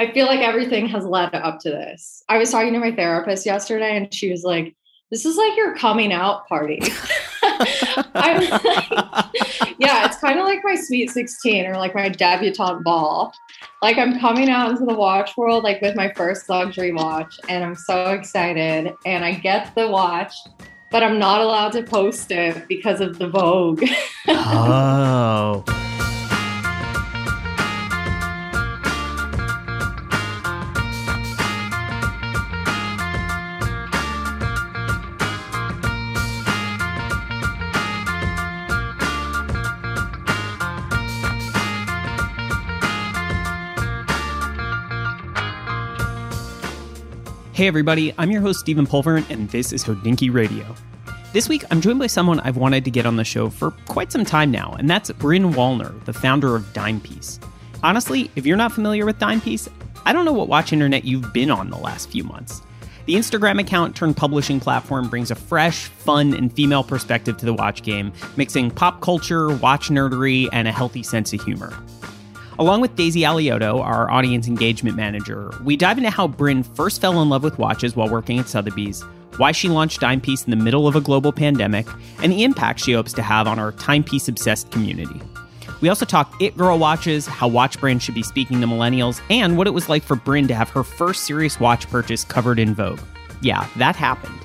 I feel like everything has led up to this. I was talking to my therapist yesterday and she was like, this is like your coming out party. I'm like, yeah, it's kind of like my sweet 16 or like my debutante ball. Like I'm coming out into the watch world like with my first luxury watch and I'm so excited and I get the watch but I'm not allowed to post it because of the Vogue. oh. Hey everybody, I'm your host Stephen Pulver, and this is Hodinkee Radio. This week, I'm joined by someone I've wanted to get on the show for quite some time now, and that's Bryn Wallner, the founder of Dimepiece. Honestly, if you're not familiar with Dimepiece, I don't know what watch internet you've been on the last few months. The Instagram account turned publishing platform brings a fresh, fun, and female perspective to the watch game, mixing pop culture, watch nerdery, and a healthy sense of humor. Along with Daisy Alioto, our audience engagement manager, we dive into how Bryn first fell in love with watches while working at Sotheby's, why she launched Dimepiece in the middle of a global pandemic, and the impact she hopes to have on our timepiece obsessed community. We also talk It Girl watches, how watch brands should be speaking to millennials, and what it was like for Bryn to have her first serious watch purchase covered in Vogue. Yeah, that happened.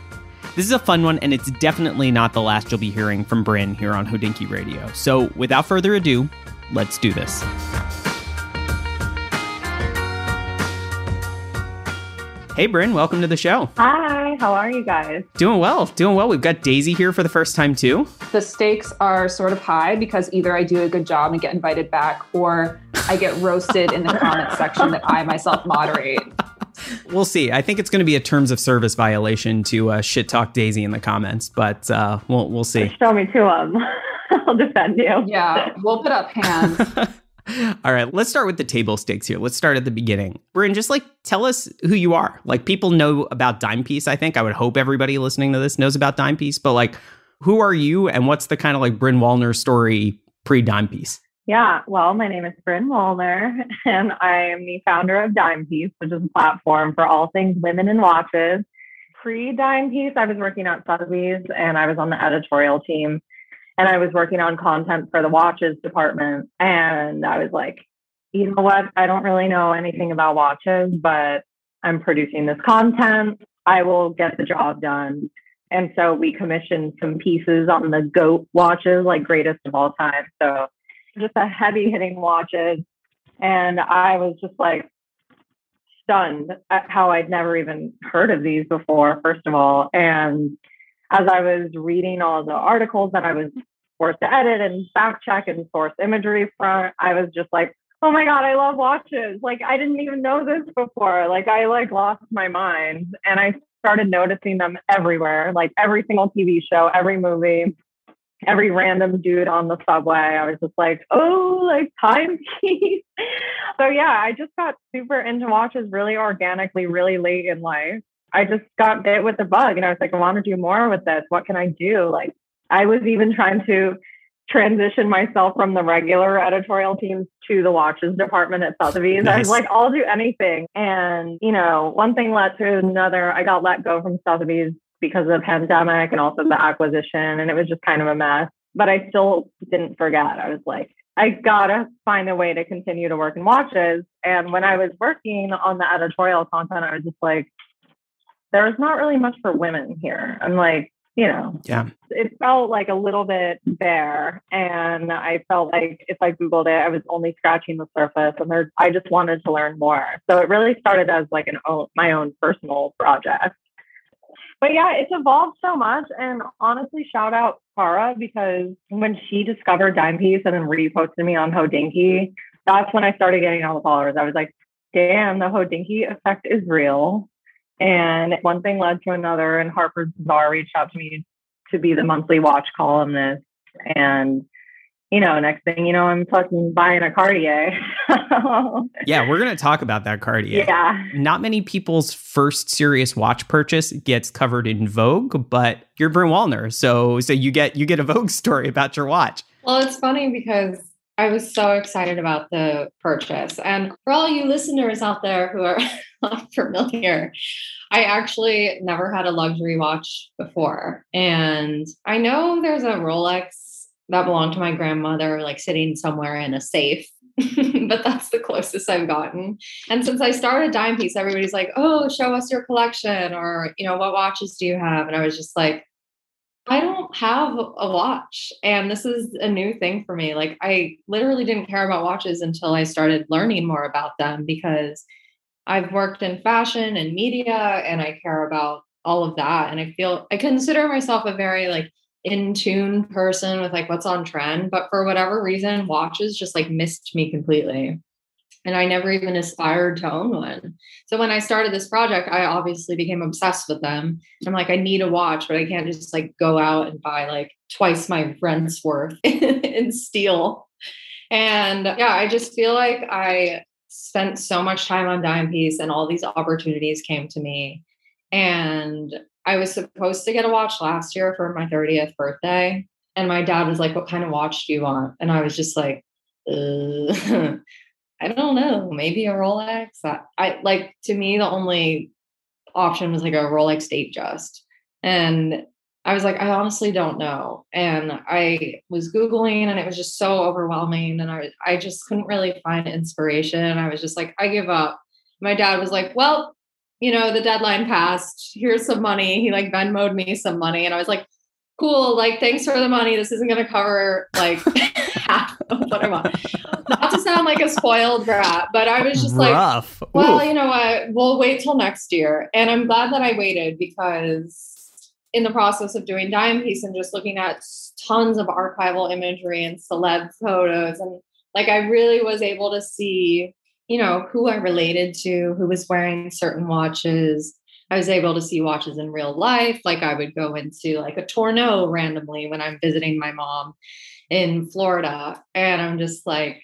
This is a fun one, and it's definitely not the last you'll be hearing from Bryn here on Hodinkee Radio. So, without further ado, let's do this. Hey, Bryn, welcome to the show. Hi, how are you guys? Doing well, doing well. We've got Daisy here for the first time, too. The stakes are sort of high because either I do a good job and get invited back, or I get roasted in the comments section that I myself moderate. We'll see. I think it's going to be a terms of service violation to uh, shit talk Daisy in the comments, but uh, we'll we'll see. Show me to them. I'll defend you. Yeah, we'll put up hands. All right, let's start with the table stakes here. Let's start at the beginning. Bryn, just like tell us who you are. Like people know about Dime Piece, I think. I would hope everybody listening to this knows about Dime Piece, but like who are you and what's the kind of like Bryn Wallner story pre Dime Piece? Yeah, well, my name is Bryn Wallner, and I am the founder of Dime Piece, which is a platform for all things women in watches. Pre Dime Piece, I was working at Sotheby's and I was on the editorial team and I was working on content for the watches department. And I was like, you know what? I don't really know anything about watches, but I'm producing this content. I will get the job done. And so we commissioned some pieces on the GOAT watches, like greatest of all time. So just a heavy hitting watches. And I was just like stunned at how I'd never even heard of these before, first of all. And as I was reading all the articles that I was forced to edit and fact check and source imagery from, I was just like, oh my God, I love watches. Like I didn't even know this before. Like I like lost my mind and I started noticing them everywhere, like every single TV show, every movie, every random dude on the subway. I was just like, oh, like timepiece. so yeah, I just got super into watches really organically, really late in life. I just got bit with the bug and I was like, I want to do more with this. What can I do? Like, I was even trying to transition myself from the regular editorial teams to the watches department at Sotheby's. Nice. I was like, I'll do anything. And, you know, one thing led to another. I got let go from Sotheby's because of the pandemic and also the acquisition. And it was just kind of a mess. But I still didn't forget. I was like, I gotta find a way to continue to work in watches. And when I was working on the editorial content, I was just like, there's not really much for women here. I'm like, you know, yeah, it felt like a little bit bare. And I felt like if I Googled it, I was only scratching the surface and there, I just wanted to learn more. So it really started as like an own, my own personal project. But yeah, it's evolved so much. And honestly, shout out Cara because when she discovered Dime Piece and then reposted me on Hodinkee, that's when I started getting all the followers. I was like, damn, the Hodinkee effect is real. And one thing led to another, and Harper's Bazaar reached out to me to be the monthly watch columnist. And, you know, next thing you know, I'm fucking buying a Cartier. yeah, we're going to talk about that Cartier. Yeah. Not many people's first serious watch purchase gets covered in Vogue, but you're Bryn Wallner. So, so you get, you get a Vogue story about your watch. Well, it's funny because I was so excited about the purchase. And for all you listeners out there who are not familiar, I actually never had a luxury watch before. And I know there's a Rolex that belonged to my grandmother, like sitting somewhere in a safe. but that's the closest I've gotten. And since I started Dime Piece, everybody's like, oh, show us your collection or, you know, what watches do you have? And I was just like, I don't have a watch. And this is a new thing for me. Like, I literally didn't care about watches until I started learning more about them because I've worked in fashion and media and I care about all of that. And I feel I consider myself a very like in tune person with like what's on trend. But for whatever reason, watches just like missed me completely and I never even aspired to own one. So when I started this project, I obviously became obsessed with them. I'm like, I need a watch, but I can't just like go out and buy like twice my rent's worth in steel. And yeah, I just feel like I spent so much time on Dime Piece and all these opportunities came to me. And I was supposed to get a watch last year for my 30th birthday. And my dad was like, What kind of watch do you want? And I was just like, I don't know, maybe a Rolex. I, I like to me the only option was like a Rolex Datejust. And I was like, I honestly don't know. And I was Googling and it was just so overwhelming. And I, I just couldn't really find inspiration. I was just like, I give up. My dad was like, Well, you know, the deadline passed. Here's some money. He like Venmoed me some money. And I was like, cool, like thanks for the money. This isn't gonna cover like half what I want. Not to sound like a spoiled brat, but I was just Rough. like, well, Ooh. you know what? We'll wait till next year. And I'm glad that I waited because in the process of doing Dime Piece and just looking at tons of archival imagery and celeb photos and like I really was able to see, you know, who I related to, who was wearing certain watches, I was able to see watches in real life. Like I would go into like a Tourneau randomly when I'm visiting my mom in Florida. And I'm just like,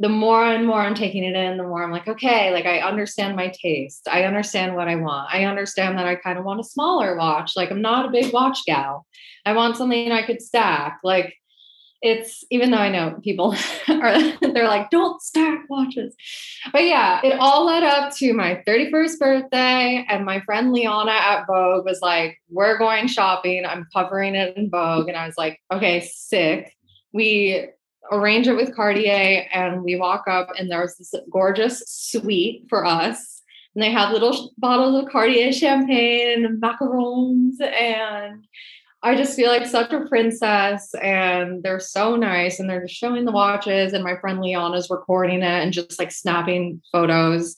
the more and more I'm taking it in, the more I'm like, okay, like I understand my taste. I understand what I want. I understand that I kind of want a smaller watch. Like I'm not a big watch gal. I want something I could stack. Like it's even though I know people are they're like, don't stack watches. But yeah, it all led up to my 31st birthday. And my friend Liana at Vogue was like, We're going shopping. I'm covering it in Vogue. And I was like, okay, sick. We arrange it with Cartier and we walk up and there's this gorgeous suite for us. And they have little bottles of Cartier champagne and macarons and I just feel like such a princess and they're so nice and they're just showing the watches and my friend Liana's recording it and just like snapping photos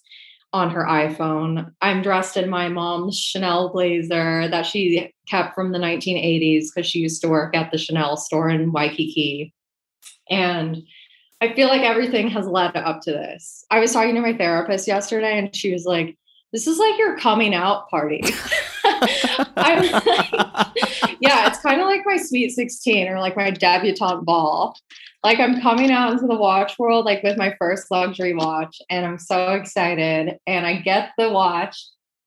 on her iPhone. I'm dressed in my mom's Chanel blazer that she kept from the 1980s because she used to work at the Chanel store in Waikiki. And I feel like everything has led up to this. I was talking to my therapist yesterday and she was like, this is like your coming out party. I was like, yeah, it's kind of like my sweet 16 or like my debutante ball. Like I'm coming out into the watch world like with my first luxury watch and I'm so excited and I get the watch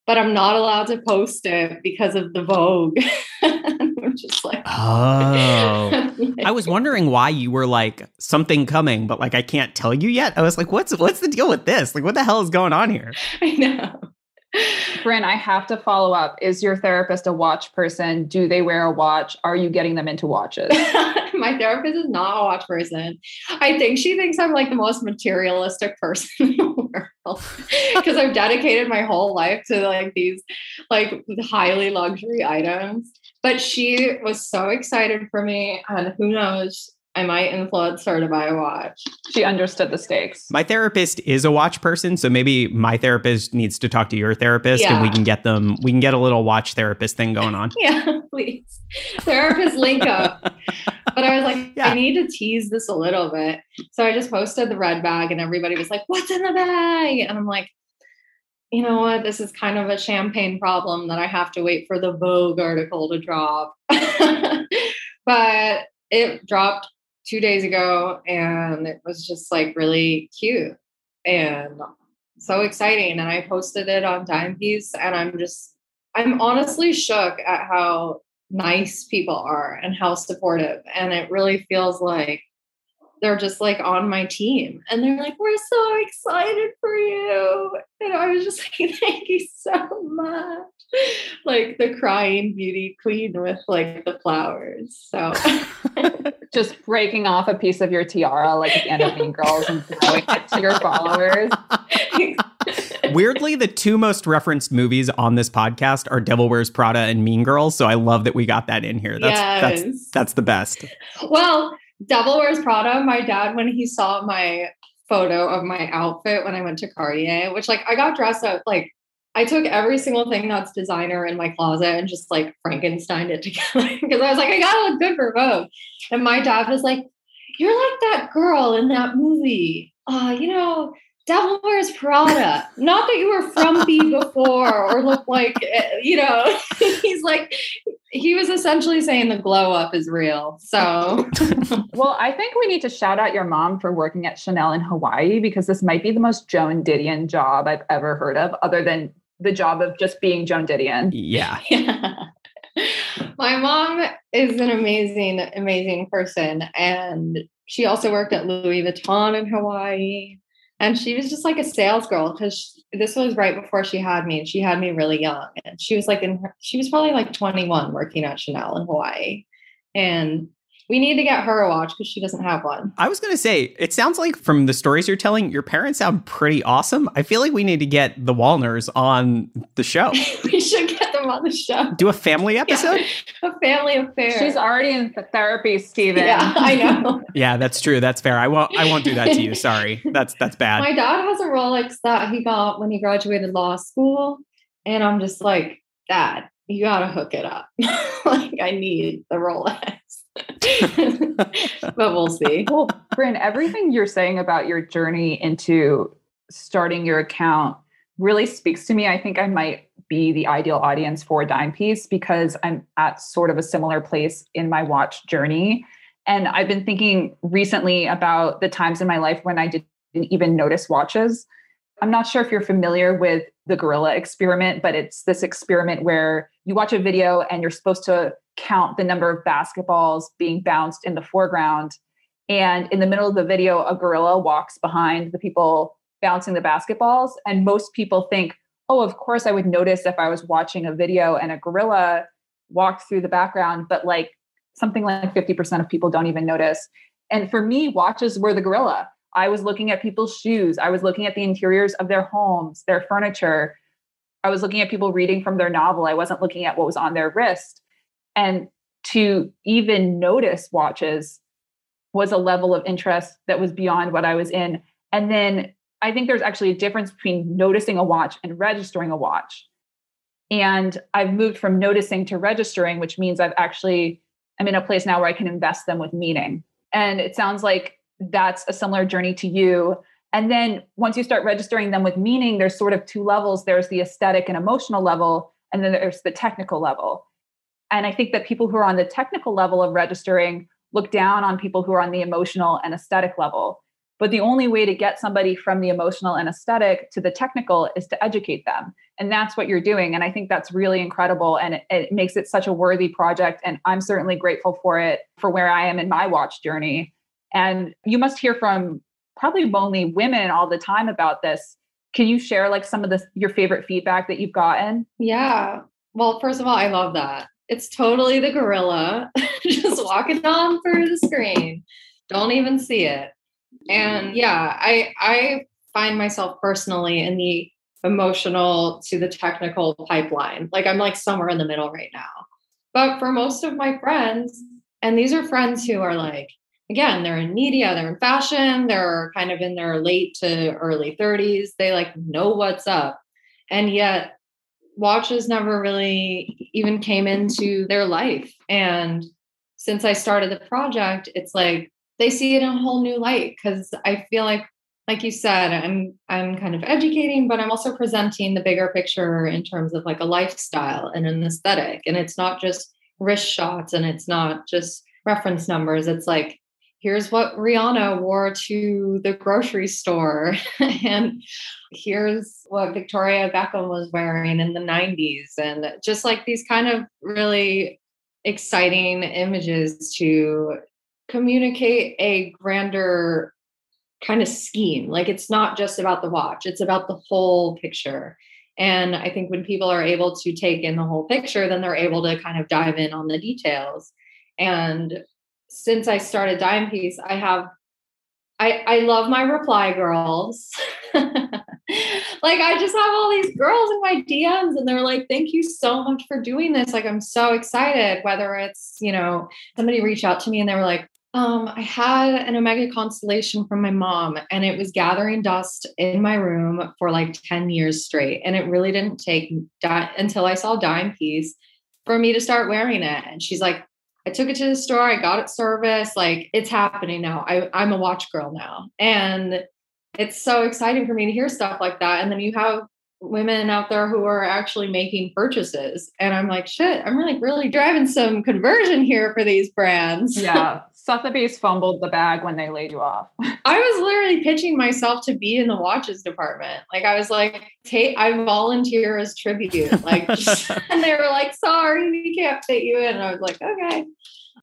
but I'm not allowed to post it because of the Vogue. I'm just like, oh, I was wondering why you were like something coming, but like I can't tell you yet. I was like, what's what's the deal with this? Like, what the hell is going on here? I know. Bryn, I have to follow up. Is your therapist a watch person? Do they wear a watch? Are you getting them into watches? My therapist is not a watch person. I think she thinks I'm like the most materialistic person in the world because I've dedicated my whole life to like these like highly luxury items. But she was so excited for me, and who knows, I might influence her to buy a watch. She understood the stakes. My therapist is a watch person, so maybe my therapist needs to talk to your therapist yeah. and we can get them we can get a little watch therapist thing going on. yeah, please. Therapist link up. but I was like, yeah. I need to tease this a little bit. So I just posted the red bag and everybody was like, What's in the bag? And I'm like, you know what? This is kind of a champagne problem that I have to wait for the Vogue article to drop. but it dropped two days ago and it was just like really cute and so exciting. And I posted it on Dime Piece and I'm just, I'm honestly shook at how nice people are and how supportive. And it really feels like they're just like on my team and they're like, we're so excited for you. And I was just like, thank you so much. Like the crying beauty queen with like the flowers. So just breaking off a piece of your tiara like at the end of Mean Girls and throwing it to your followers. Weirdly, the two most referenced movies on this podcast are Devil Wears Prada and Mean Girls. So I love that we got that in here. That's Yes. that's that's the best. Well, Devil Wears Prada, my dad, when he saw my photo of my outfit when I went to Cartier, which like I got dressed up, like I took every single thing that's designer in my closet and just like Frankensteined it together because I was like, I gotta look good for Vogue. And my dad was like, You're like that girl in that movie. Uh, you know, Devil Wears Prada. Not that you were frumpy before or look like, eh, you know, he's like, he was essentially saying the glow up is real. So Well, I think we need to shout out your mom for working at Chanel in Hawaii because this might be the most Joan Didion job I've ever heard of, other than the job of just being Joan Didion. Yeah. yeah. My mom is an amazing, amazing person. And she also worked at Louis Vuitton in Hawaii. And she was just like a sales girl because this was right before she had me. And she had me really young. And she was like in her, she was probably like 21 working at Chanel in Hawaii. And we need to get her a watch because she doesn't have one. I was going to say, it sounds like from the stories you're telling, your parents sound pretty awesome. I feel like we need to get the Wallners on the show. we should get them on the show. Do a family episode? A family affair. She's already in th- therapy, Stephen. yeah, I know. Yeah, that's true. That's fair. I won't. I won't do that to you. Sorry. That's that's bad. My dad has a Rolex that he got when he graduated law school. And I'm just like, Dad, you gotta hook it up. like I need the Rolex. but we'll see. Well, Bryn, everything you're saying about your journey into starting your account really speaks to me. I think I might be the ideal audience for a Dime Piece because I'm at sort of a similar place in my watch journey. And I've been thinking recently about the times in my life when I didn't even notice watches. I'm not sure if you're familiar with the gorilla experiment, but it's this experiment where you watch a video and you're supposed to count the number of basketballs being bounced in the foreground. And in the middle of the video, a gorilla walks behind the people bouncing the basketballs. And most people think, oh, of course I would notice if I was watching a video and a gorilla walked through the background. But like something like 50% of people don't even notice. And for me, watches were the gorilla. I was looking at people's shoes. I was looking at the interiors of their homes, their furniture. I was looking at people reading from their novel. I wasn't looking at what was on their wrist. And to even notice watches was a level of interest that was beyond what I was in. And then I think there's actually a difference between noticing a watch and registering a watch. And I've moved from noticing to registering, which means I've actually, I'm in a place now where I can invest them with meaning. And it sounds like that's a similar journey to you. And then once you start registering them with meaning, there's sort of two levels there's the aesthetic and emotional level, and then there's the technical level. And I think that people who are on the technical level of registering look down on people who are on the emotional and aesthetic level. But the only way to get somebody from the emotional and aesthetic to the technical is to educate them. And that's what you're doing. And I think that's really incredible. And it, it makes it such a worthy project. And I'm certainly grateful for it for where I am in my watch journey. And you must hear from probably only women all the time about this. Can you share like some of the your favorite feedback that you've gotten? Yeah. Well, first of all, I love that. It's totally the gorilla just walking on through the screen. Don't even see it. Mm-hmm. And yeah, I I find myself personally in the emotional to the technical pipeline. Like I'm like somewhere in the middle right now. But for most of my friends, and these are friends who are like, again, they're in media, they're in fashion, they're kind of in their late to early 30s. They like know what's up. And yet watches never really even came into their life. And since I started the project, it's like they see it in a whole new light because I feel like like you said i'm i'm kind of educating but i'm also presenting the bigger picture in terms of like a lifestyle and an aesthetic and it's not just wrist shots and it's not just reference numbers. It's like here's what rihanna wore to the grocery store and here's what victoria beckham was wearing in the 90s and just like these kind of really exciting images to communicate a grander kind of scheme. Like it's not just about the watch, it's about the whole picture. And I think when people are able to take in the whole picture, then they're able to kind of dive in on the details. And since I started Dime Piece, I have I I love my reply girls. like I just have all these girls in my DMs and they're like, thank you so much for doing this. Like I'm so excited. Whether it's, you know, somebody reached out to me and they were like, um, I had an Omega constellation from my mom, and it was gathering dust in my room for like 10 years straight. And it really didn't take di- until I saw Dime Piece for me to start wearing it. And she's like, I took it to the store, I got it serviced. Like, it's happening now. I, I'm a watch girl now. And it's so exciting for me to hear stuff like that. And then you have women out there who are actually making purchases. And I'm like, shit, I'm really, really driving some conversion here for these brands. Yeah. Sotheby's fumbled the bag when they laid you off. I was literally pitching myself to be in the watches department. Like I was like, "Take, I volunteer as tribute." Like, and they were like, "Sorry, we can't fit you in." And I was like, "Okay."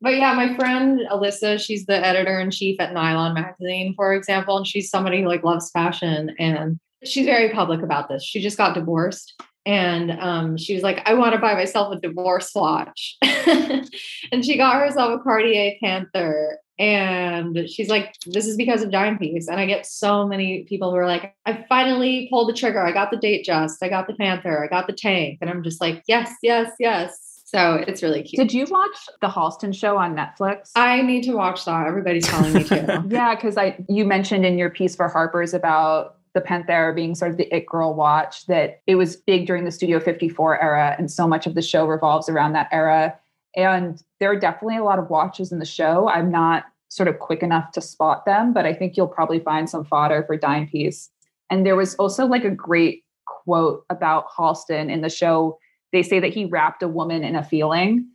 But yeah, my friend Alyssa, she's the editor in chief at Nylon magazine, for example, and she's somebody who like loves fashion and she's very public about this. She just got divorced and um, she was like, I want to buy myself a divorce watch. and she got herself a Cartier Panther. And she's like, this is because of Dime Piece. And I get so many people who are like, I finally pulled the trigger. I got the Datejust. I got the Panther. I got the tank. And I'm just like, yes, yes, yes. So it's really cute. Did you watch the Halston show on Netflix? I need to watch that. Everybody's telling me to. yeah, because I you mentioned in your piece for Harper's about the Panthera being sort of the it girl watch, that it was big during the Studio 54 era. And so much of the show revolves around that era. And there are definitely a lot of watches in the show. I'm not sort of quick enough to spot them, but I think you'll probably find some fodder for Dime Piece. And there was also like a great quote about Halston in the show. They say that he wrapped a woman in a feeling.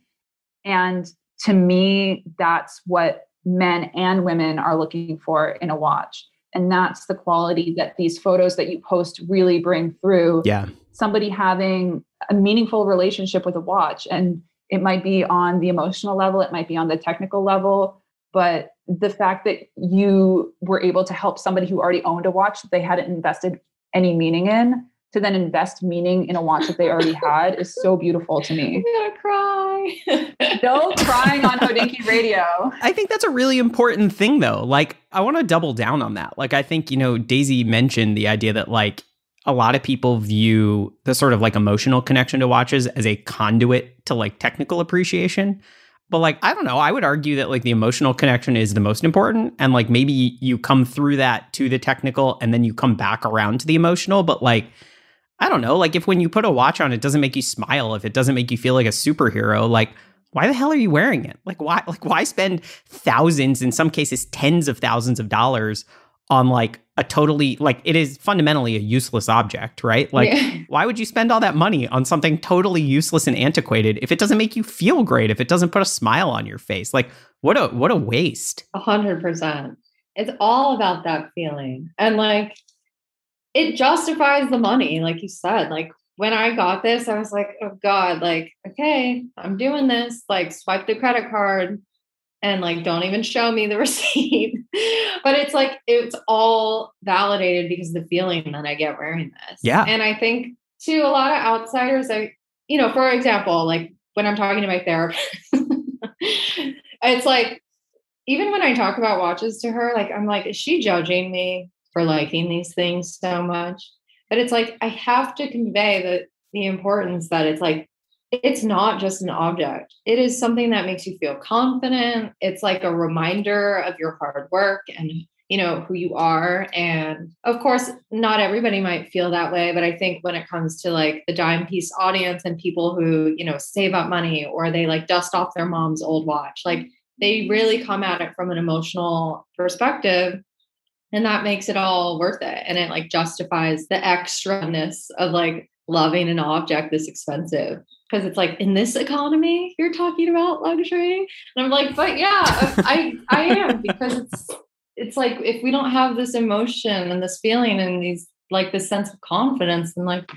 And to me, that's what men and women are looking for in a watch and that's the quality that these photos that you post really bring through. Yeah. Somebody having a meaningful relationship with a watch and it might be on the emotional level it might be on the technical level but the fact that you were able to help somebody who already owned a watch that they hadn't invested any meaning in to then invest meaning in a watch that they already had is so beautiful to me. I'm gonna cry. no crying on Hodinkee Radio. I think that's a really important thing though. Like I want to double down on that. Like I think, you know, Daisy mentioned the idea that like a lot of people view the sort of like emotional connection to watches as a conduit to like technical appreciation. But like, I don't know, I would argue that like the emotional connection is the most important. And like maybe you come through that to the technical and then you come back around to the emotional. But like, I don't know, like if when you put a watch on, it doesn't make you smile, if it doesn't make you feel like a superhero, like why the hell are you wearing it? Like why like why spend thousands, in some cases tens of thousands of dollars on like a totally like it is fundamentally a useless object, right? Like yeah. why would you spend all that money on something totally useless and antiquated if it doesn't make you feel great, if it doesn't put a smile on your face? Like what a what a waste. A hundred percent. It's all about that feeling. And like it justifies the money, like you said. Like when I got this, I was like, oh God, like, okay, I'm doing this. Like, swipe the credit card and like don't even show me the receipt. but it's like it's all validated because the feeling that I get wearing this. Yeah. And I think to a lot of outsiders, I, you know, for example, like when I'm talking to my therapist, it's like even when I talk about watches to her, like I'm like, is she judging me? For mm-hmm. liking these things so much. But it's like I have to convey the the importance that it's like it's not just an object. It is something that makes you feel confident. It's like a reminder of your hard work and you know who you are and of course not everybody might feel that way but i think when it comes to like the dime piece audience and people who you know save up money or they like dust off their mom's old watch like mm-hmm. they really come at it from an emotional perspective and that makes it all worth it. And it like justifies the extraness of like loving an object this expensive. Because it's like in this economy you're talking about luxury? And i'm like but yeah i i am because it's it's like if we don't have this emotion and this feeling and these like this sense of confidence and like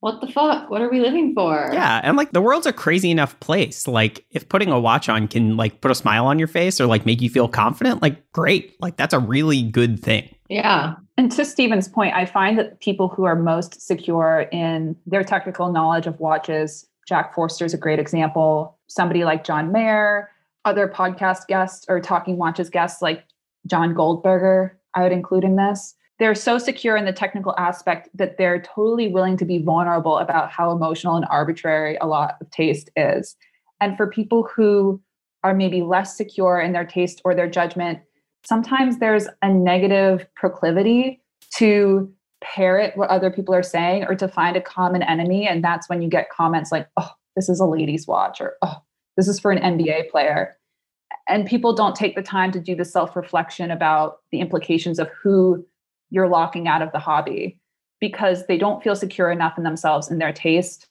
what the fuck? What are we living for? Yeah, and like the world's a crazy enough place. Like if putting a watch on can like put a smile on your face or like make you feel confident, like great. Like that's a really good thing. Yeah. And to Stephen's point, I find that people who are most secure in their technical knowledge of watches, Jack Forster is a great example. Somebody like John Mayer, other podcast guests or talking watches guests like John Goldberger, I would include in this they're so secure in the technical aspect that they're totally willing to be vulnerable about how emotional and arbitrary a lot of taste is. And for people who are maybe less secure in their taste or their judgment, sometimes there's a negative proclivity to parrot what other people are saying or to find a common enemy. And that's when you get comments like, oh, this is a ladies' watch, or oh, this is for an NBA player. And people don't take the time to do the self reflection about the implications of who you're locking out of the hobby because they don't feel secure enough in themselves and their taste.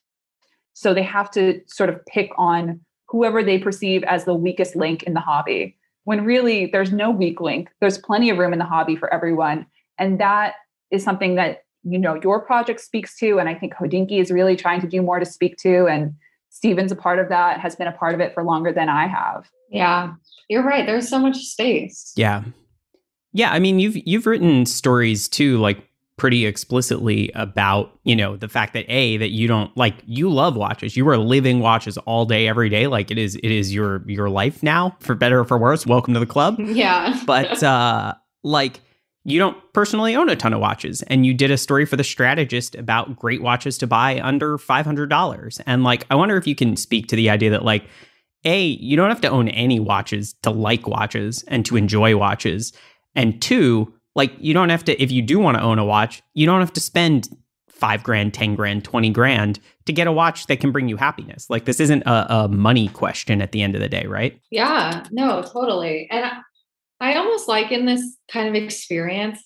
So they have to sort of pick on whoever they perceive as the weakest link in the hobby. When really there's no weak link. There's plenty of room in the hobby for everyone. And that is something that you know your project speaks to. And I think Hodinkee is really trying to do more to speak to. And Stephen's a part of that, has been a part of it for longer than I have. Yeah. You're right. There's so much space. Yeah. Yeah, I mean, you've you've written stories too, like pretty explicitly about you know the fact that a that you don't like you love watches. You are living watches all day every day. Like it is it is your your life now for better or for worse. Welcome to the club. Yeah. But uh like you don't personally own a ton of watches. And you did a story for the strategist about great watches to buy under $500 and like i wonder if you can speak to the idea that like a you don't have to own any watches to like watches and to enjoy watches and two, like you don't have to, if you do want to own a watch, you don't have to spend five grand, 10 grand, 20 grand to get a watch that can bring you happiness. Like this isn't a, a money question at the end of the day, right? Yeah, no, totally. And I, I almost like in this kind of experience,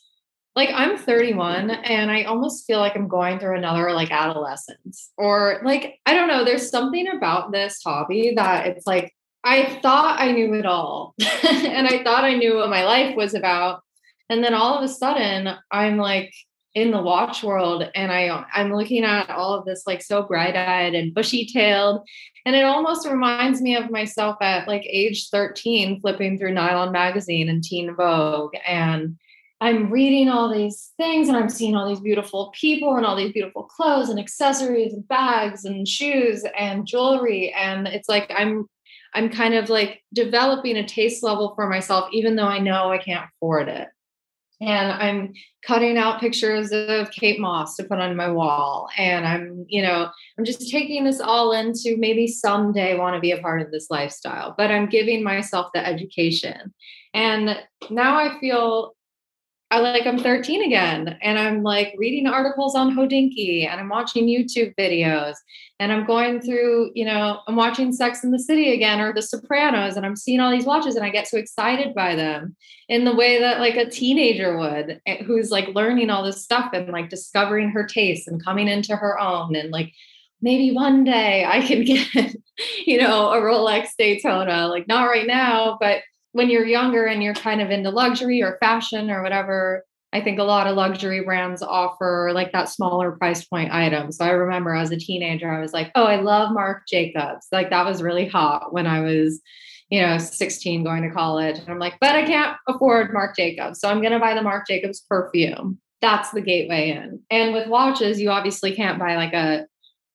like I'm 31 and I almost feel like I'm going through another like adolescence or like, I don't know, there's something about this hobby that it's like, I thought I knew it all. and I thought I knew what my life was about. And then all of a sudden, I'm like in the watch world and I I'm looking at all of this like so bright-eyed and bushy-tailed. And it almost reminds me of myself at like age 13, flipping through Nylon magazine and Teen Vogue. And I'm reading all these things and I'm seeing all these beautiful people and all these beautiful clothes and accessories and bags and shoes and jewelry. And it's like I'm I'm kind of like developing a taste level for myself, even though I know I can't afford it. And I'm cutting out pictures of Kate Moss to put on my wall. And I'm, you know, I'm just taking this all into maybe someday want to be a part of this lifestyle, but I'm giving myself the education. And now I feel I like I'm 13 again and I'm like reading articles on Hodinkee and I'm watching YouTube videos and I'm going through, you know, I'm watching Sex in the City again or The Sopranos and I'm seeing all these watches and I get so excited by them in the way that like a teenager would eh, who's like learning all this stuff and like discovering her taste and coming into her own and like maybe one day I can get, you know, a Rolex Daytona, like not right now, but when you're younger and you're kind of into luxury or fashion or whatever, I think a lot of luxury brands offer like that smaller price point item. So I remember as a teenager, I was like, oh, I love Marc Jacobs. Like that was really hot when I was, you know, 16 going to college. And I'm like, but I can't afford Marc Jacobs. So I'm going to buy the Marc Jacobs perfume. That's the gateway in. And with watches, you obviously can't buy like a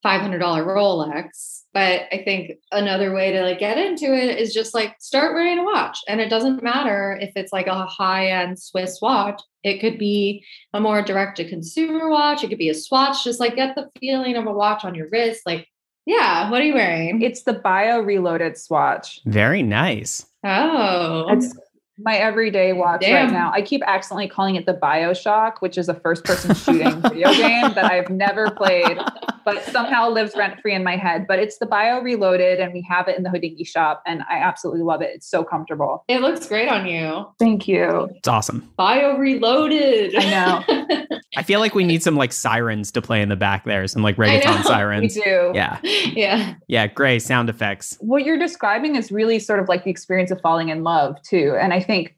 $500 Rolex but i think another way to like get into it is just like start wearing a watch. And it doesn't matter if it's like a high end swiss watch. It could be a more direct to consumer watch. It could be a swatch. Just like get the feeling of a watch on your wrist. Like yeah what are you wearing? It's the bio reloaded swatch. Very nice. Oh. It's my everyday watch Damn. right now. I keep accidentally calling it the Bioshock, which is a first person shooting video game that I've never played, but somehow lives rent free in my head. But it's the Bio Reloaded, and we have it in the Hodinkee shop, and I absolutely love it. It's so comfortable. It looks great on you. Thank you. It's awesome. Bio Reloaded. I know. I feel like we need some like sirens to play in the back there, some like reggaeton sirens. We do. Yeah. Yeah. Yeah. Great sound effects. What you're describing is really sort of like the experience of falling in love, too. And I think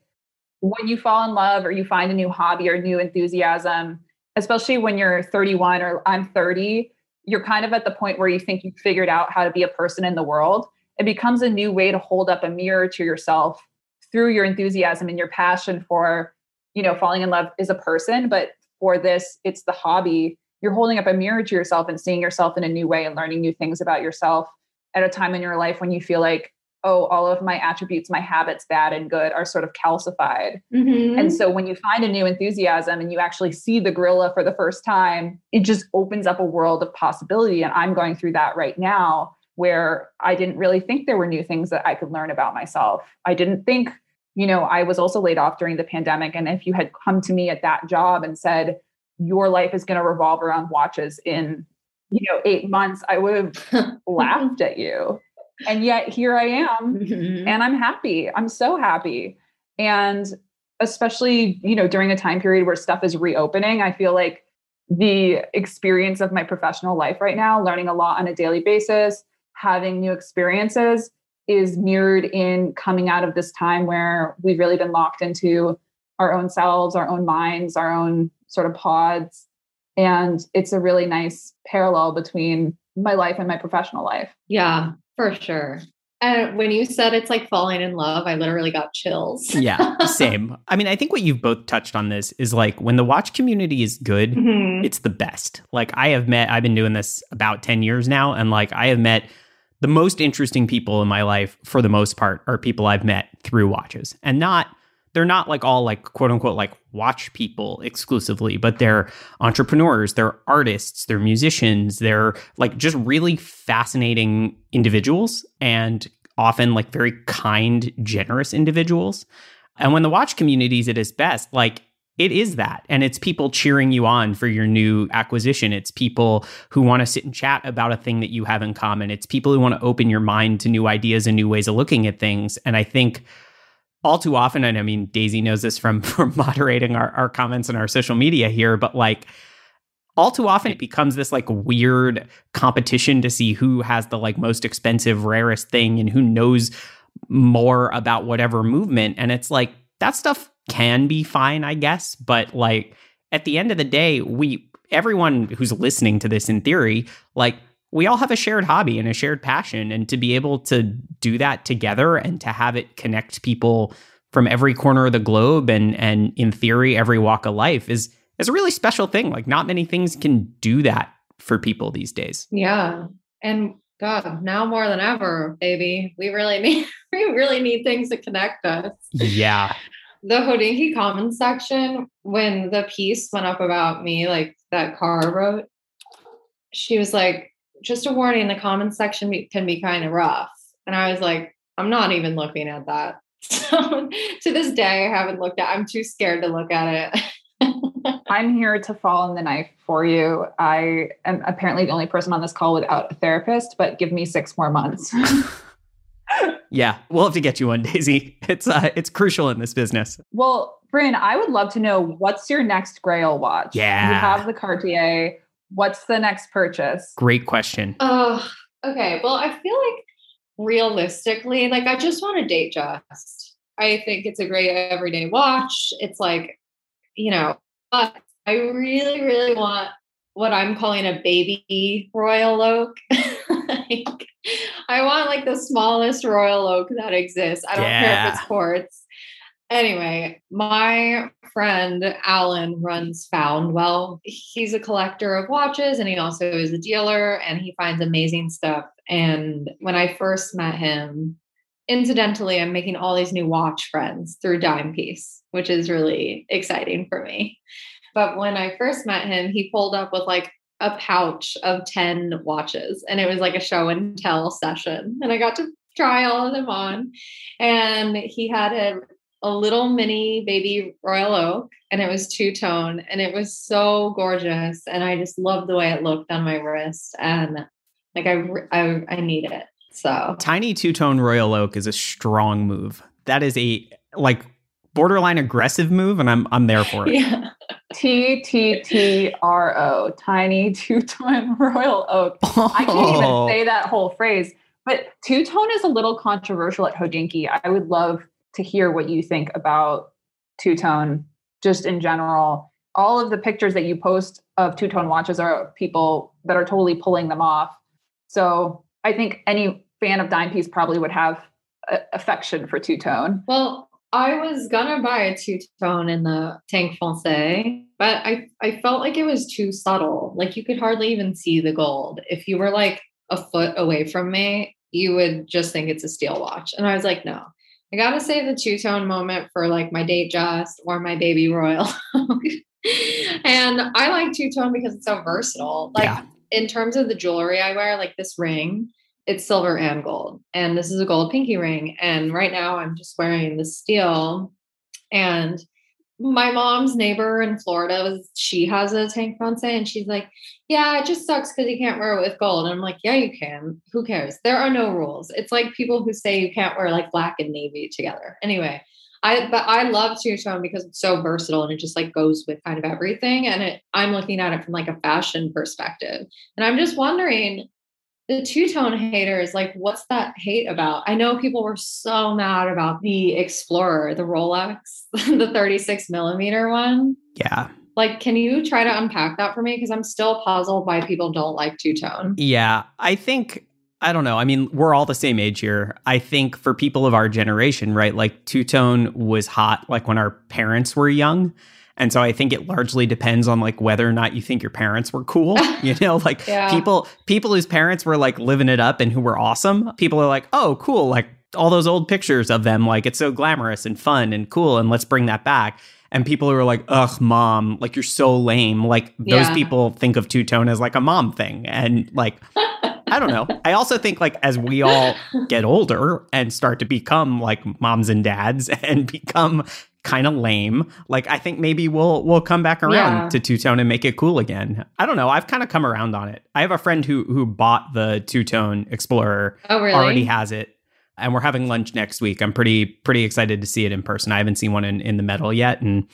when you fall in love or you find a new hobby or new enthusiasm, especially when you're 31 or I'm 30, you're kind of at the point where you think you've figured out how to be a person in the world, it becomes a new way to hold up a mirror to yourself through your enthusiasm and your passion for, you know, falling in love as a person. But for this, it's the hobby. You're holding up a mirror to yourself and seeing yourself in a new way and learning new things about yourself at a time in your life when you feel like oh, all of my attributes, my habits, bad and good, are sort of calcified. Mm-hmm. And so when you find a new enthusiasm and you actually see the gorilla for the first time, it just opens up a world of possibility. And I'm going through that right now where I didn't really think there were new things that I could learn about myself. I didn't think, you know, I was also laid off during the pandemic. And if you had come to me at that job and said, your life is going to revolve around watches in you know eight months i would have laughed at you and yet here I am mm-hmm. and I'm happy. I'm so happy. And especially, you know, during a time period where stuff is reopening, I feel like the experience of my professional life right now, learning a lot on a daily basis, having new experiences is mirrored in coming out of this time where we've really been locked into our own selves, our own minds, our own sort of pods. And it's a really nice parallel between my life and my professional life. Yeah. For sure. And when you said it's like falling in love, I literally got chills. yeah, same. I mean, I think what you've both touched on this is like when the watch community is good, mm-hmm. it's the best. Like I have met, I've been doing this about 10 years now, and like I have met the most interesting people in my life for the most part are people I've met through watches and not they're not like all like quote unquote like watch people exclusively, but they're entrepreneurs, they're artists, they're musicians, they're like just really fascinating individuals and often like very kind, generous individuals. And when the watch community is at its best, like it is that. And it's people cheering you on for your new acquisition. It's people who want to sit and chat about a thing that you have in common. It's people who want to open your mind to new ideas and new ways of looking at things. And I think all too often, and I mean, Daisy knows this from, from moderating our, our comments and our social media here, but like all too often it becomes this like weird competition to see who has the like most expensive, rarest thing and who knows more about whatever movement. And it's like that stuff can be fine, I guess, but like at the end of the day, we everyone who's listening to this in theory, like we all have a shared hobby and a shared passion and to be able to do that together and to have it connect people from every corner of the globe and and in theory every walk of life is is a really special thing. Like not many things can do that for people these days. Yeah. And god now more than ever baby we really need we really need things to connect us. Yeah. The Hodinkee comments section when the piece went up about me like that Car wrote she was like just a warning, the comments section can be kind of rough. And I was like, I'm not even looking at that. So to this day, I haven't looked at I'm too scared to look at it. I'm here to fall in the knife for you. I am apparently the only person on this call without a therapist, but give me six more months. yeah, we'll have to get you one, Daisy. It's uh, it's crucial in this business. Well, Bryn, I would love to know what's your next Grail watch. Yeah, you have the Cartier. What's the next purchase? Great question. Oh, okay. Well, I feel like realistically, like I just want a Datejust. I think it's a great everyday watch. It's like, you know, but I really, really want what I'm calling a baby royal oak. like, I want like the smallest royal oak that exists. I don't yeah. care if it's quartz. Anyway, my friend Alan runs Foundwell. He's a collector of watches and he also is a dealer and he finds amazing stuff. And when I first met him, incidentally, I'm making all these new watch friends through Dime Piece, which is really exciting for me. But when I first met him, he pulled up with like a pouch of 10 watches and it was like a show and tell session. And I got to try all of them on. And he had a a little mini baby royal oak and it was two tone and it was so gorgeous and i just loved the way it looked on my wrist and like i i, I need it so tiny two tone royal oak is a strong move that is a like borderline aggressive move and i'm i'm there for it yeah T T T R O, tiny two tone royal oak. Oh. I can't even oh. say that whole phrase, but two tone is a little controversial at Hodinkee. I would love to hear what you think about two tone just in general. all of the pictures that you post of two tone watches are people that are totally pulling them off. So I think any fan of dime piece probably would have a, affection for two tone. Well, I was gonna buy a two tone in the Tank Francais, but I I felt like it was too subtle. Like you could hardly even see the gold. If you were like a foot away from me, you would just think it's a steel watch. And I was like, no, I gotta save the two tone moment for like my Datejust or my baby royal. and I like two tone because it's so versatile. Like yeah. in terms of the jewelry I wear, like this ring, it's silver and gold. And this is a gold pinky ring. And right now I'm just wearing the steel. And my mom's neighbor in Florida, was she has a tank Française, and she's like, Yeah, it just sucks because you can't wear it with gold. And I'm like, Yeah, you can. Who cares? There are no rules. It's like people who say you can't wear like black and navy together. Anyway, I but I love two tone because it's so versatile and it just like goes with kind of everything. And it I'm looking at it from like a fashion perspective. And I'm just wondering the two tone haters, like, what's that hate about? I know people were so mad about the Explorer, the Rolex, the 36 millimeter one. Yeah. Like, can you try to unpack that for me? Because I'm still puzzled why people don't like two tone. Yeah. I think, I don't know. I mean, we're all the same age here. I think for people of our generation, right? Like, two tone was hot, like when our parents were young. And so I think it largely depends on like whether or not you think your parents were cool. you know, like yeah. people people whose parents were like living it up and who were awesome. People are like, "Oh, cool, like all those old pictures of them like it's so glamorous and fun and cool and let's bring that back." And people who are like, "Ugh, mom, like you're so lame." Like those yeah. people think of two-tone as like a mom thing and like I don't know. I also think like as we all get older and start to become like moms and dads and become kind of lame. Like I think maybe we'll we'll come back around yeah. to two tone and make it cool again. I don't know. I've kind of come around on it. I have a friend who who bought the two tone Explorer. Oh, really? Already has it. And we're having lunch next week. I'm pretty pretty excited to see it in person. I haven't seen one in, in the metal yet. And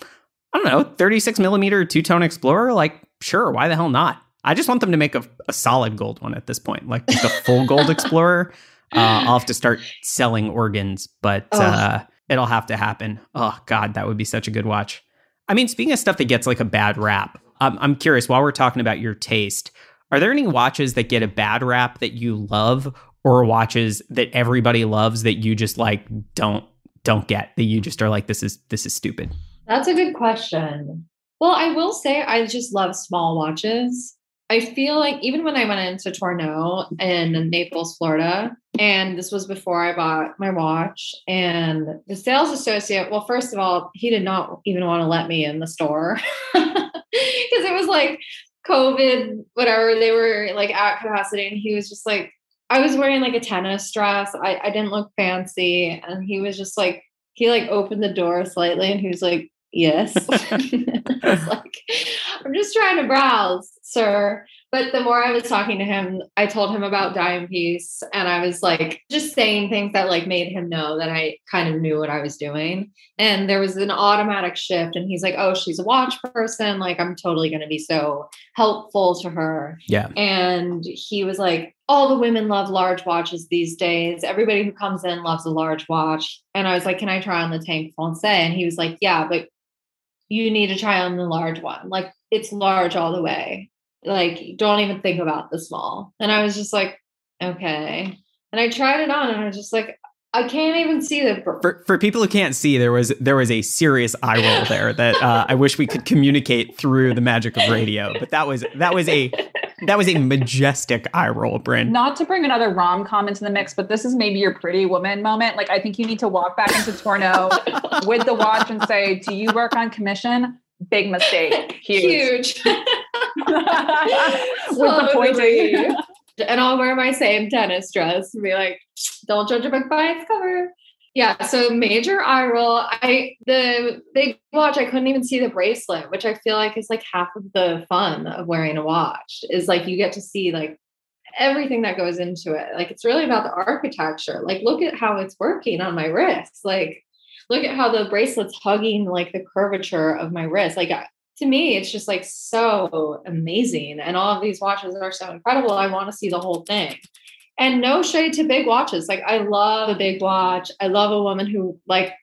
I don't know, 36 millimeter two tone Explorer. Like, sure, why the hell not? I just want them to make a, a solid gold one at this point, like a full gold Explorer. Uh, I'll have to start selling organs, but uh, it'll have to happen. Oh God, that would be such a good watch. I mean, speaking of stuff that gets like a bad rap, um, I'm curious. While we're talking about your taste, are there any watches that get a bad rap that you love, or watches that everybody loves that you just like don't don't get that you just are like this is this is stupid? That's a good question. Well, I will say I just love small watches. I feel like even when I went into Tourneau in Naples, Florida, and this was before I bought my watch, and the sales associate, well, first of all, he did not even want to let me in the store because it was like COVID, whatever, they were like at capacity, and he was just like, I was wearing like a tennis dress. I, I didn't look fancy. And he was just like, he like opened the door slightly and he was like, Yes. like, I'm just trying to browse, sir. But the more I was talking to him, I told him about Dime Piece and I was like just saying things that like made him know that I kind of knew what I was doing. And there was an automatic shift. And he's like, Oh, she's a watch person. Like, I'm totally going to be so helpful to her. Yeah. And he was like, all the women love large watches these days. Everybody who comes in loves a large watch. And I was like, Can I try on the Tank Française? And he was like, Yeah, but you need to try on the large one. Like it's large all the way. Like don't even think about the small. And I was just like, okay. And I tried it on and I was just like, I can't even see the. For, for people who can't see, there was there was a serious eye roll there that uh, I wish we could communicate through the magic of radio. But that was that was a that was a majestic eye roll, Bryn. Not to bring another rom com into the mix, but this is maybe your pretty woman moment. Like I think you need to walk back into Tourneau with the watch and say, "Do you work on commission?" Big mistake. Huge. Huge. with the pointing. And I'll wear my same tennis dress and be like, "Don't judge a book by its cover." Yeah, so major eye roll. I the big watch, I couldn't even see the bracelet, which I feel like is like half of the fun of wearing a watch. Is like you get to see like everything that goes into it. Like it's really about the architecture. Like look at how it's working on my wrist. Like look at how the bracelet's hugging like the curvature of my wrist. Like to me, it's just like so amazing. And all of these watches are so incredible. I want to see the whole thing and no shade to big watches. Like I love a big watch. I love a woman who like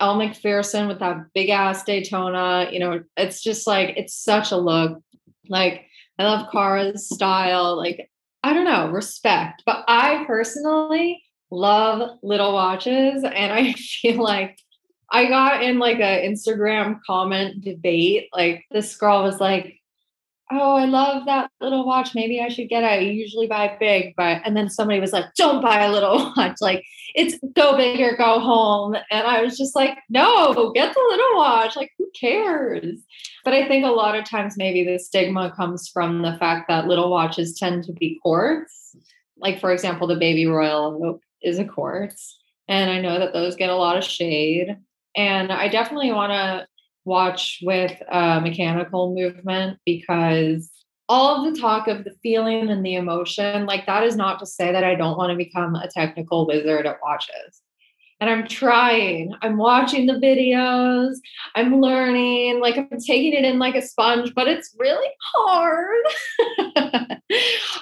Elle Macpherson with that big ass Daytona. You know, it's just like it's such a look. Like I love Cara's style. Like I don't know, respect. But I personally love little watches, and I feel like I got in like a Instagram comment debate. Like this girl was like, oh, I love that little watch. Maybe I should get it. I usually buy big, but and then somebody was like, don't buy a little watch. Like it's go big or go home. And I was just like, no, get the little watch. Like who cares? But I think a lot of times maybe the stigma comes from the fact that little watches tend to be quartz. Like for example, the Baby Royal is a quartz. And I know that those get a lot of shade. And I definitely want to watch with mechanical movement because all of the talk of the feeling and the emotion, like that is not to say that I don't want to become a technical wizard at watches. And I'm trying. I'm watching the videos. I'm learning. Like I'm taking it in like a sponge, but it's really hard.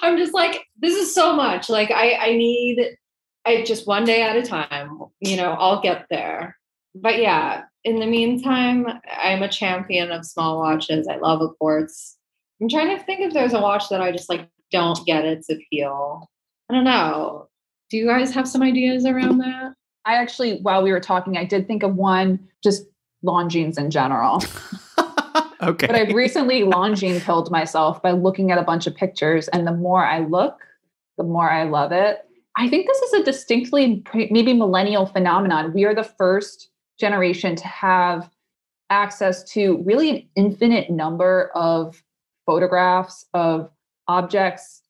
I'm just like, this is so much. Like I, I need I just one day at a time, you know, I'll get there. But yeah, in the meantime, I'm a champion of small watches. I love a quartz. I'm trying to think if there's a watch that I just like don't get its appeal. I don't know. Do you guys have some ideas around that? I actually, while we were talking, I did think of one just Longines in general. okay. But I've recently Longine killed myself by looking at a bunch of pictures. And the more I look, the more I love it. I think this is a distinctly maybe millennial phenomenon. We are the first generation to have access to really an infinite number of photographs of objects,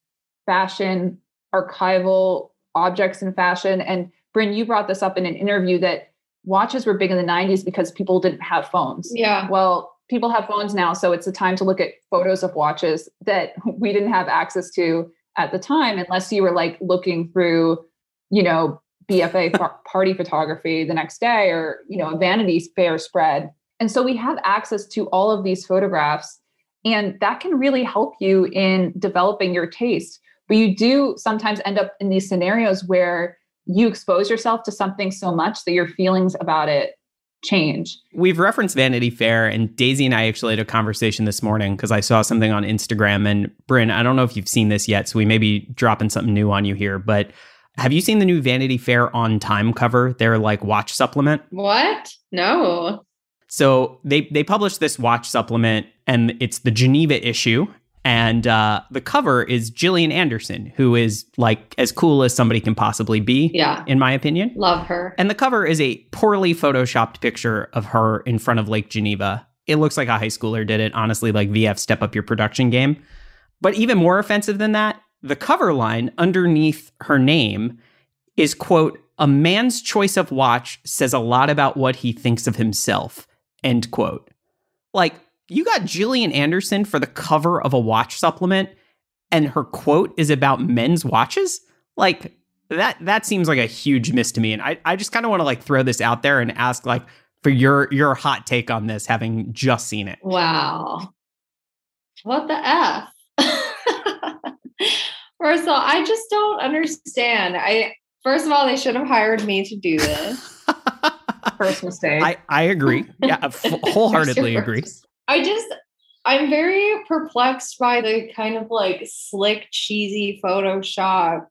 fashion, archival objects in fashion. And Bryn, you brought this up in an interview that watches were big in the 90s because people didn't have phones. Yeah. Well, people have phones now, so it's a time to look at photos of watches that we didn't have access to at the time unless you were like looking through, you know, BFA party photography the next day or, you know, a Vanity Fair spread. And so we have access to all of these photographs and that can really help you in developing your taste. But you do sometimes end up in these scenarios where you expose yourself to something so much that your feelings about it change. We've referenced Vanity Fair, and Daisy and I actually had a conversation this morning because I saw something on Instagram. And Bryn, I don't know if you've seen this yet, so we may be dropping something new on you here, but have you seen the new Vanity Fair on time cover? Their like watch supplement. What? No. So they they published this watch supplement, and it's the Geneva issue, and uh, the cover is Gillian Anderson, who is like as cool as somebody can possibly be. Yeah. In my opinion. Love her. And the cover is a poorly photoshopped picture of her in front of Lake Geneva. It looks like a high schooler did it. Honestly, like VF, step up your production game. But even more offensive than that, the cover line underneath her name is, quote, a man's choice of watch says a lot about what he thinks of himself, end quote. Like, you got Gillian Anderson for the cover of a watch supplement, and her quote is about men's watches. Like that that seems like a huge miss to me. And I, I just kind of want to like throw this out there and ask like for your your hot take on this, having just seen it. Wow. What the F? first of all, I just don't understand. I first of all, they should have hired me to do this. First mistake. I, I agree. Yeah, f- wholeheartedly agree. I just I'm very perplexed by the kind of like slick, cheesy Photoshop,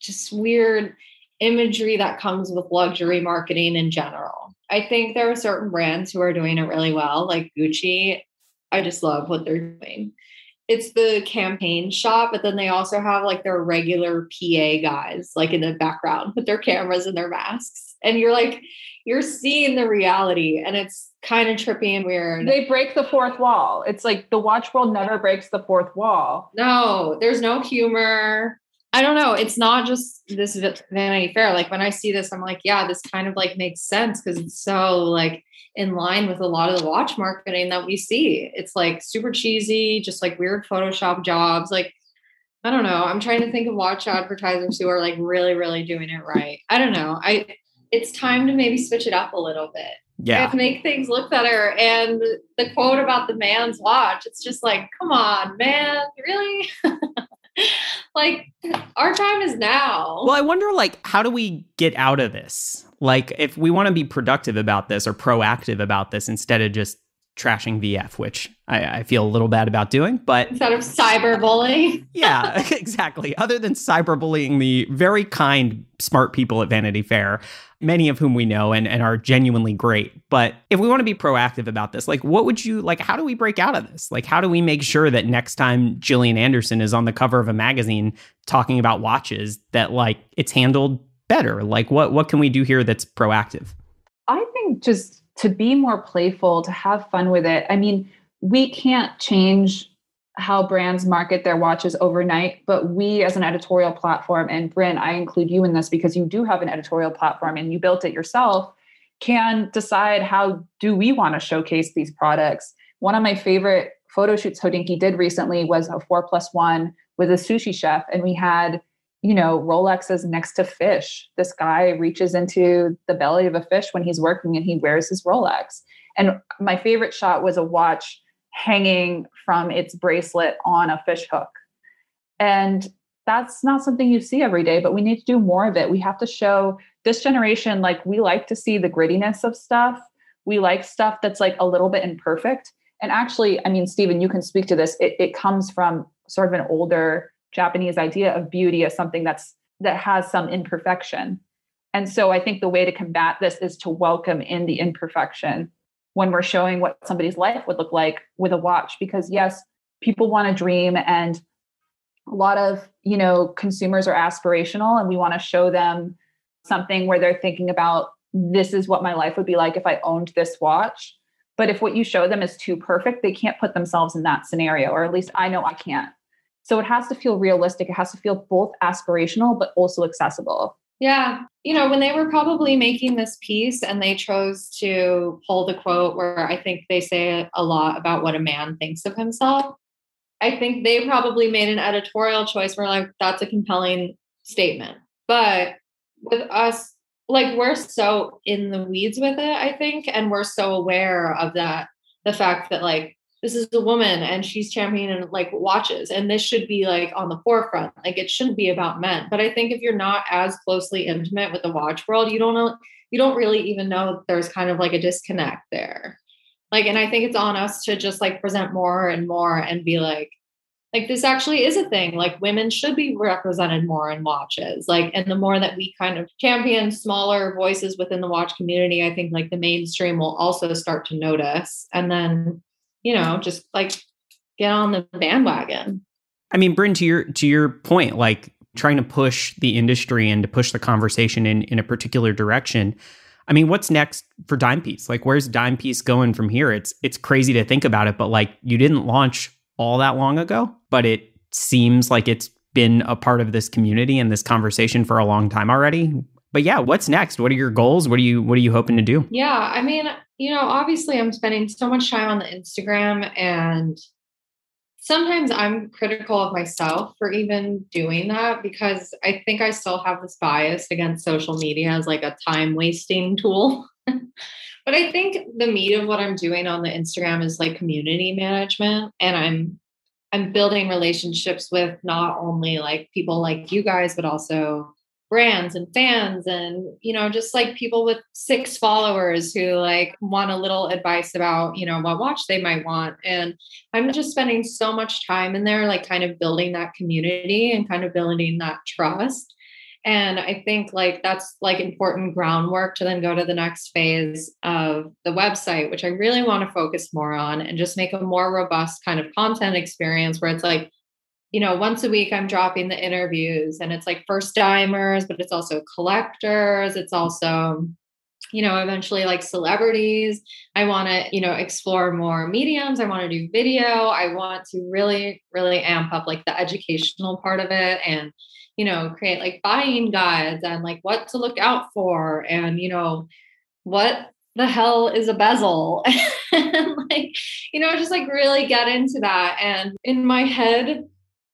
just weird imagery that comes with luxury marketing in general. I think there are certain brands who are doing it really well, like Gucci. I just love what they're doing. It's the campaign shot, but then they also have like their regular PA guys, like in the background with their cameras and their masks. And you're like, you're seeing the reality and it's kind of trippy and weird. They break the fourth wall. It's like the watch world never breaks the fourth wall. No, there's no humor. I don't know. It's not just this Vanity Fair. Like when I see this, I'm like, yeah, this kind of like makes sense because it's so like in line with a lot of the watch marketing that we see. It's like super cheesy, just like weird Photoshop jobs. Like, I don't know. I'm trying to think of watch advertisers who are like really, really doing it right. I don't know. I it's time to maybe switch it up a little bit. Yeah. And make things look better. And the quote about the man's watch, it's just like, come on, man, really? like our time is now. Well, I wonder like how do we get out of this? Like, if we want to be productive about this or proactive about this instead of just trashing VF, which I, I, feel a little bad about doing, but instead of cyberbullying. yeah, exactly. Other than cyberbullying the very kind, smart people at Vanity Fair, many of whom we know and, and are genuinely great. But if we want to be proactive about this, like what would you like? How do we break out of this? Like, how do we make sure that next time Gillian Anderson is on the cover of a magazine talking about watches, that like it's handled better? Like what what can we do here that's proactive? I think just to be more playful, to have fun with it. I mean, we can't change how brands market their watches overnight, but we as an editorial platform, and Bryn, I include you in this because you do have an editorial platform and you built it yourself, can decide how do we want to showcase these products. One of my favorite photo shoots Hodinkee did recently was a four plus one with a sushi chef, and we had you know, Rolex is next to fish. This guy reaches into the belly of a fish when he's working and he wears his Rolex. And my favorite shot was a watch hanging from its bracelet on a fish hook. And that's not something you see every day, but we need to do more of it. We have to show this generation, like, we like to see the grittiness of stuff. We like stuff that's like a little bit imperfect. And actually, I mean, Stephen, you can speak to this. It, it comes from sort of an older Japanese idea of beauty as something that's that has some imperfection. And so I think the way to combat this is to welcome in the imperfection when we're showing what somebody's life would look like with a watch because yes, people want to dream and a lot of, you know, consumers are aspirational and we want to show them something where they're thinking about this is what my life would be like if I owned this watch. But if what you show them is too perfect, they can't put themselves in that scenario, or at least I know I can't. So it has to feel realistic. It has to feel both aspirational, but also accessible. Yeah. You know, when they were probably making this piece and they chose to pull the quote where I think they say a lot about what a man thinks of himself, I think they probably made an editorial choice where, like, that's a compelling statement. But with us, like, we're so in the weeds with it, I think, and we're so aware of that the fact that, like, this is a woman and she's championing like watches and this should be like on the forefront. Like it shouldn't be about men. But i think if you're not as closely intimate with the watch world you don't know you don't really even know there's kind of like a disconnect there. Like and i think it's on us to just like present more and more and be like like this actually is a thing. Like women should be represented more in watches. Like and the more that we kind of champion smaller voices within the watch community i think like the mainstream will also start to notice. And then you know, just like get on the bandwagon. I mean, Bryn, to your to your point, like trying to push the industry and to push the conversation in in a particular direction. I mean, what's next for Dime Piece? Like, where's Dime Piece going from here? It's it's crazy to think about it, but like you didn't launch all that long ago, but it seems like it's been a part of this community and this conversation for a long time already but yeah, what's next? What are your goals? What are you what are you hoping to do? Yeah, I mean, you know, obviously I'm spending so much time on the Instagram and sometimes I'm critical of myself for even doing that because I think I still have this bias against social media as like a time wasting tool. but I think the meat of what I'm doing on the Instagram is like community management and I'm I'm building relationships with not only like people like you guys but also brands and fans and you know just like people with six followers who like want a little advice about you know what watch they might want. And i'm just spending so much time in there like kind of building that community and kind of building that trust. And i think like that's like important groundwork to then go to the next phase of the website which i really want to focus more on and just make a more robust kind of content experience where it's like you know, once a week I'm dropping the interviews and it's like first timers, but it's also collectors. It's also, you know, eventually like celebrities. I want to, you know, explore more mediums. I want to do video. I want to really, really amp up like the educational part of it and, you know, create like buying guides and like what to look out for and, you know, what the hell is a bezel and like you know just like really get into that and in my head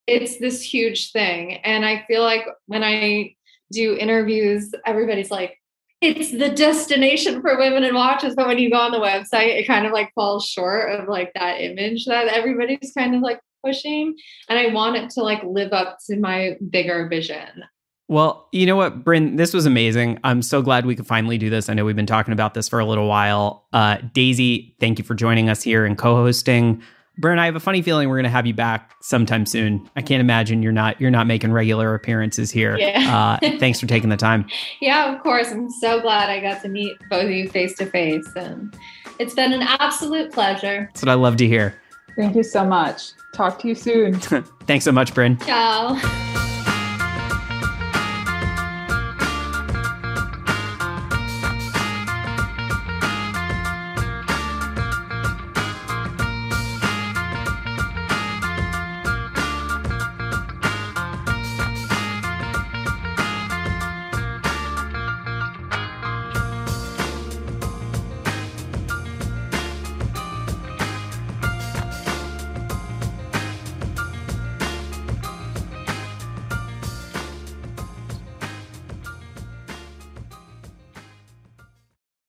it's this huge thing. And I feel like when I do interviews, everybody's like, it's the destination for women in watches. But when you go on the website, it kind of like falls short of like that image that everybody's kind of like pushing. And I want it to like live up to my bigger vision. Well, you know what, Bryn, this was amazing. I'm so glad we could finally do this. I know we've been talking about this for a little while. Uh, Daisy, thank you for joining us here and co-hosting. Bryn, I have a funny feeling we're going to have you back sometime soon. I can't imagine you're not you're not making regular appearances here. Yeah. uh, thanks for taking the time. Yeah, of course. I'm so glad I got to meet both of you face to face, and it's been an absolute pleasure. That's what I love to hear. Thank you so much. Talk to you soon. Thanks so much, Bryn. Ciao.